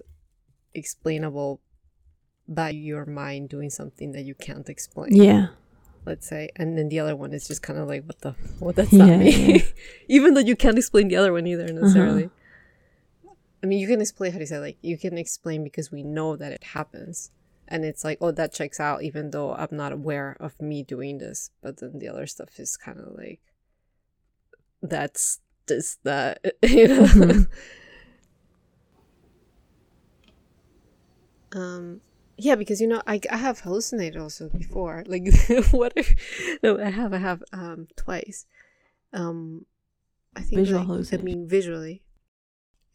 explainable by your mind doing something that you can't explain. Yeah. Let's say, and then the other one is just kind of like, what the, what does Yeah, that mean? yeah. [laughs] Even though you can't explain the other one either Uh-huh. I mean, you can explain how do you say like you can explain because we know that it happens, and it's like, oh, that checks out, even though I'm not aware of me doing this. But then the other stuff is kind of like, that's this that [laughs] you know. Mhm. [laughs] um, yeah, because you know, I I have hallucinated also before. [laughs] Like, what? If, no, I have, I have, um, twice. Um, I think Visual like, I mean, visually.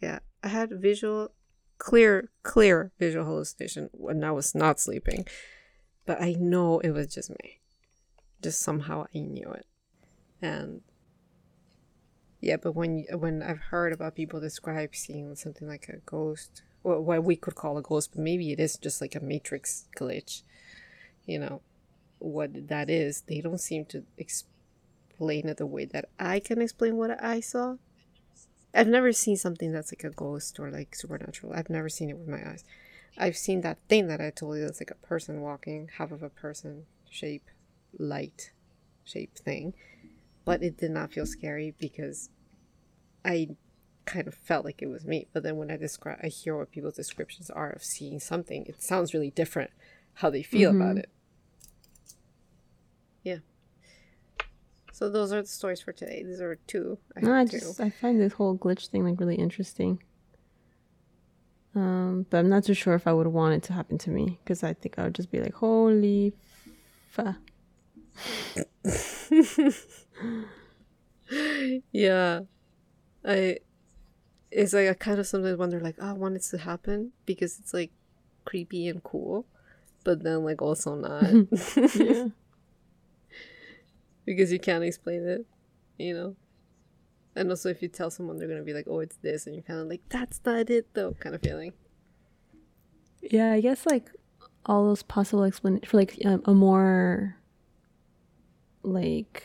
Yeah, I had visual, clear, clear visual hallucination when I was not sleeping, but I know it was just me. Just somehow I knew it, and yeah. But when when I've heard about people describe seeing something like a ghost, or what we could call a ghost, but maybe it is just like a matrix glitch. You know, what that is, they don't seem to explain it the way that I can explain what I saw. I've never seen something that's like a ghost or like supernatural. I've never seen it with my eyes. I've seen that thing that I told you that's like a person walking, half of a person shape, light shape thing. But it did not feel scary because I kind of felt like it was me. But then when I describe, I hear what people's descriptions are of seeing something. It sounds really different how they feel about Mhm. it. Yeah. So those are the stories for today. These are two. I No, I two. just I find this whole glitch thing like really interesting. Um, but I'm not too sure if I would want it to happen to me because I think I would just be like, "Holy fa!" [laughs] yeah i it's like i kind of sometimes wonder like oh, i want it to happen because it's like creepy and cool but then like also not [laughs] Yeah. [laughs] because you can't explain it you know? And also if you tell someone they're gonna be like oh it's this and you're kind of like that's not it though kind of feeling. Yeah, I guess like all those possible explanations for like um, a more like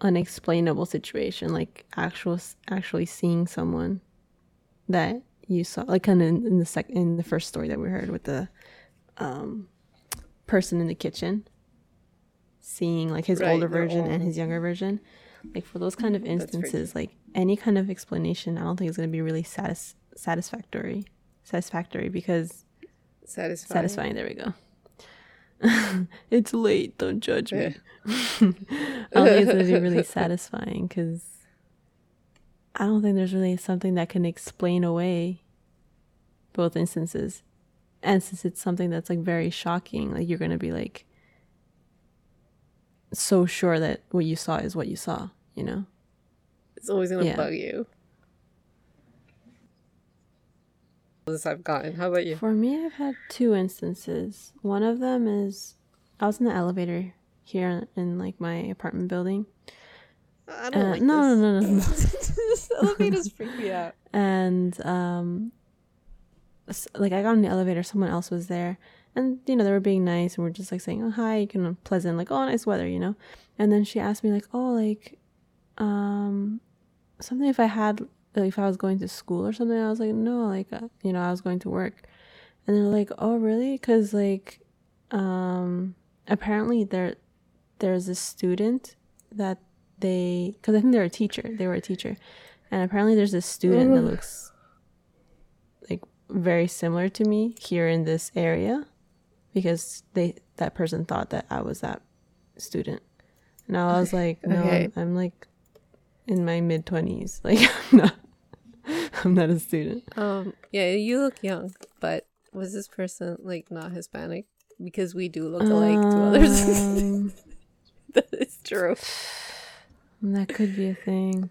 unexplainable situation, like actual actually seeing someone that you saw, like kind of in, in the sec in the first story that we heard with the um person in the kitchen, seeing like his Right, older version and his younger version. Like for those kind of instances, like any kind of explanation, I don't think is going to be really satis- satisfactory. Satisfactory because satisfying satisfying. There we go. [laughs] it's late. Don't judge me. [laughs] I don't think it's gonna be really [laughs] satisfying because I don't think there's really something that can explain away both instances. And since it's something that's like very shocking, like you're gonna be like so sure that what you saw is what you saw, you know? it's always gonna Yeah. bug you this i've gotten how about you For me, I've had two instances. One of them is I was in the elevator here in like my apartment building. I don't Uh, like no, no, no, no, no. [laughs] [laughs] this elevator's freak me out. and um like i got on the elevator someone else was there and you know they were being nice and we're just like saying oh hi you can pleasant like oh nice weather you know? And then she asked me like oh like um something if i had like if i was going to school or something? I was like no like uh, you know i was going to work. And they're like oh really? Because like um apparently there there's a student that they because i think they're a teacher they were a teacher. And apparently there's a student that looks like very similar to me here in this area because they that person thought that I was that student. And I was like, no, Okay. I'm, I'm like in my mid 20s. [laughs] Like I'm not I'm not a student. Um, yeah, you look young, but was this person like not Hispanic? Because we do look alike to others. [laughs] Um, that is true. [sighs] that could be a thing.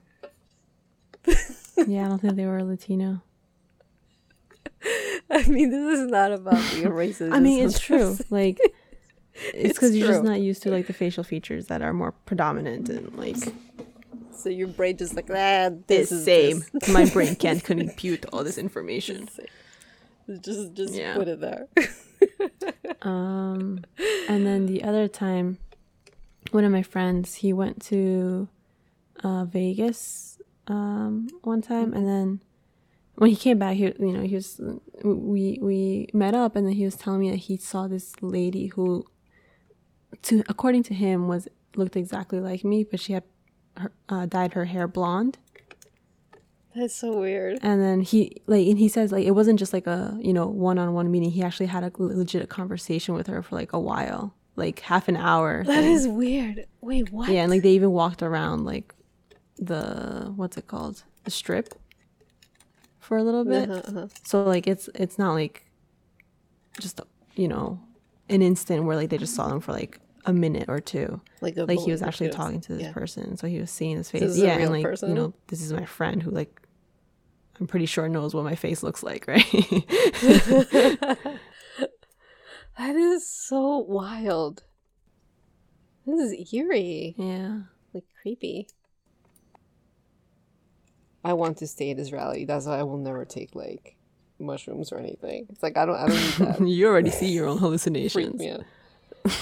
[laughs] Yeah, I don't think they were Latino. [laughs] I mean, this is not about being [laughs] racist. I mean, it's true. [laughs] Like, it's because you're just not used to like the facial features that are more predominant and like So your brain just like ah, this this is same. this." My brain can't compute all this information. Just just Yeah. put it there. Um, and then the other time, one of my friends he went to uh, Vegas um, one time, and then when he came back, he you know he was we we met up, and then he was telling me that he saw this lady who, to according to him, was looked exactly like me, but she had her, uh, dyed her hair blonde. That's so weird. And then he like and he says like it wasn't just like a you know one on one meeting. He actually had a legit conversation with her for like a while, like half an hour. That thing. is weird. Wait, what? yeah, and like they even walked around like the what's it called the strip for a little bit. Uh-huh, uh-huh. So like it's it's not like just you know an instant where like they just saw them for like a minute or two. Like Like he was actually talking to this Yeah. person, so he was seeing his face. Yeah, and like person? you know this is my friend who like I'm pretty sure knows what my face looks like, [laughs] right? [laughs] That is so wild. This is eerie. yeah. Like creepy. I want to stay at this rally. That's why I will never take like mushrooms or anything. It's like I don't I don't need that. [laughs] you already see your own hallucinations.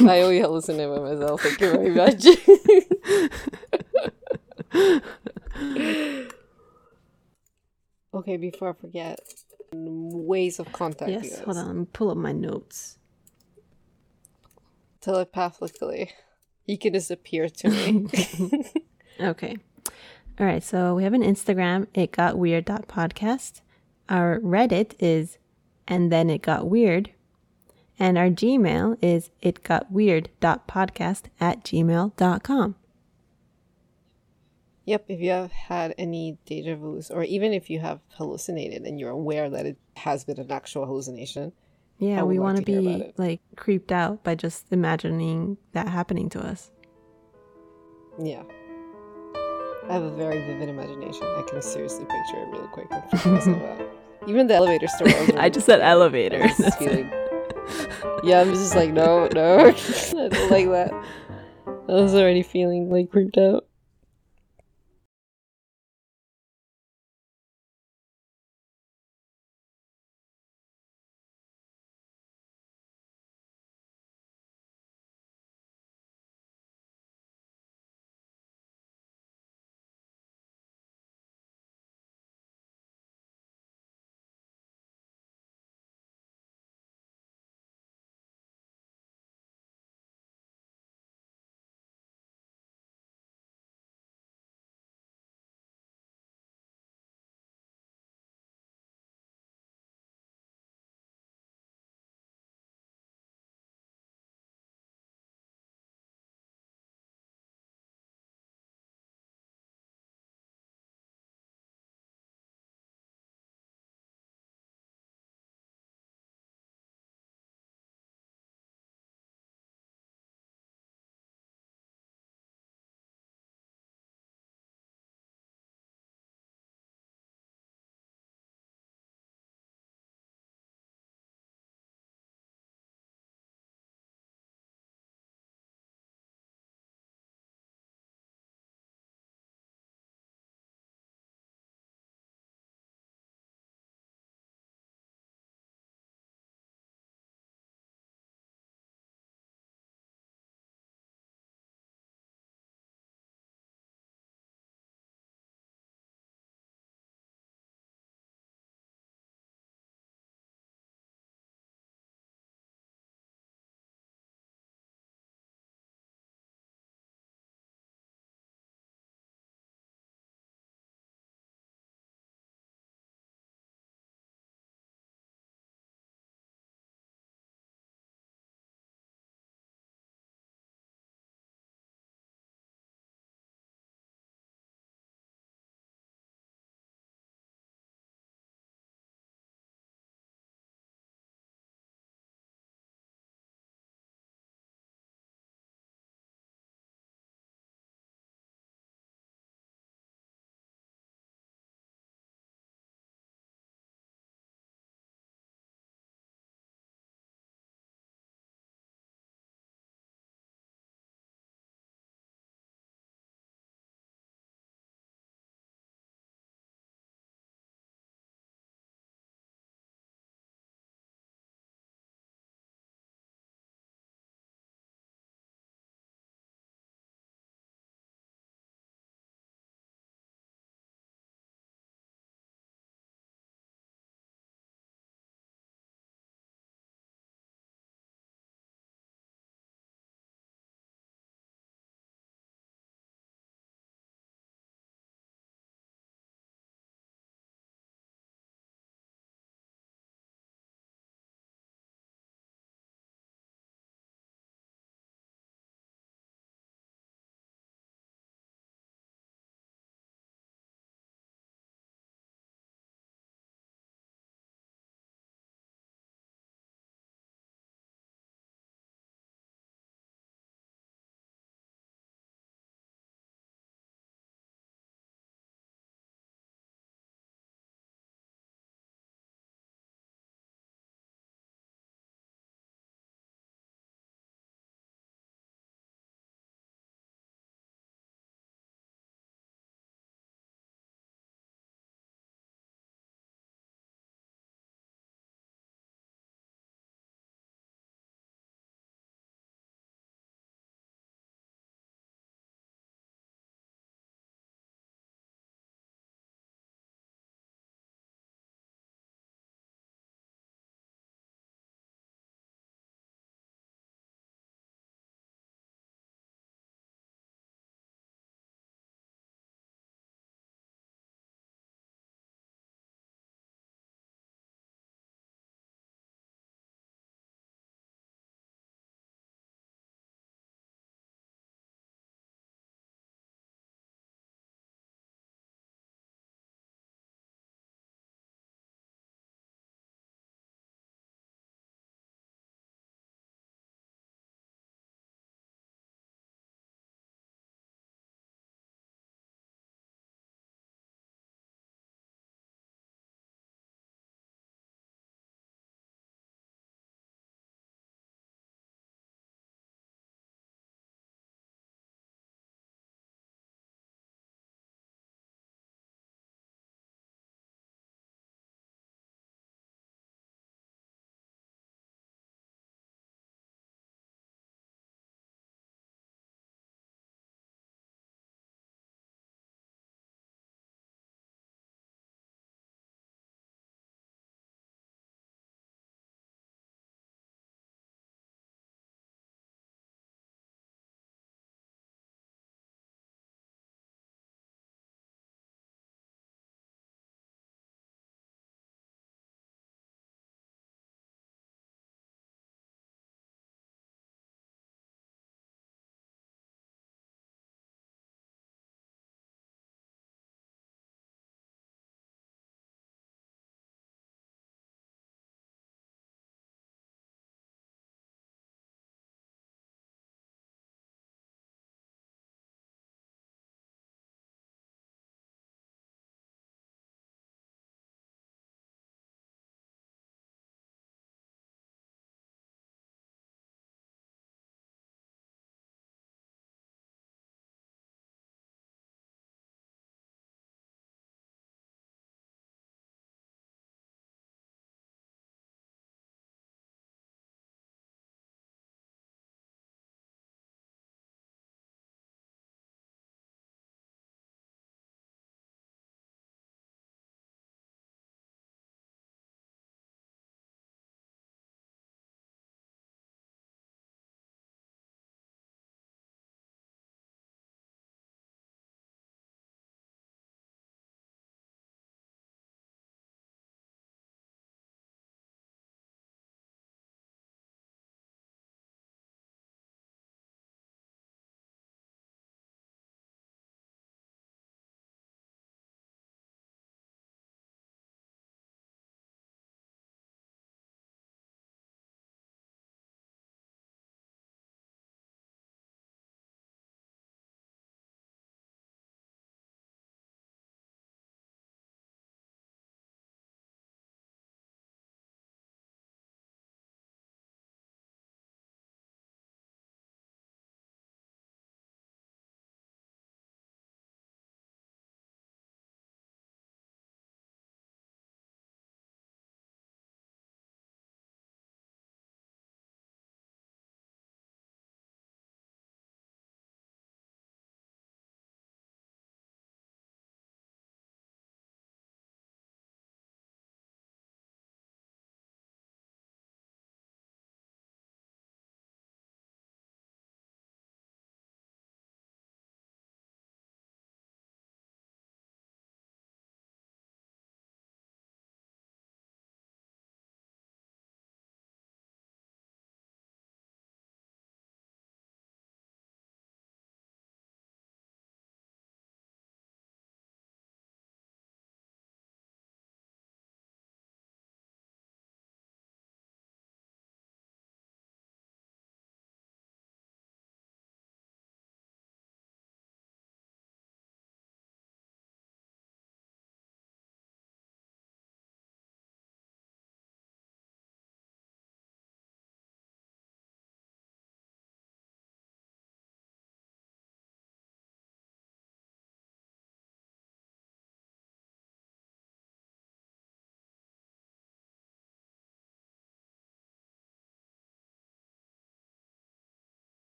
I only hallucinate by myself. Thank you very much. [laughs] okay, before I forget, ways of contact. Yes, hold on, pull up my notes. telepathically. You can disappear to me. [laughs] Okay. All right, so we have an Instagram, it got weird podcast. Our Reddit is and then it got weird. And our Gmail is it got weird podcast at gmail.com. Yep, if you have had any deja vus, or even if you have hallucinated and you're aware that it has been an actual hallucination, Yeah, we want to to hear about be like creeped out by just imagining that happening to us. yeah. I have a very vivid imagination. I can seriously picture it really quick and freak myself out. Even the elevator story. was [laughs] I just said I elevator. was feeling- [laughs] Yeah, I'm just like, no, no. I [laughs] don't like that. I was already feeling like creeped out.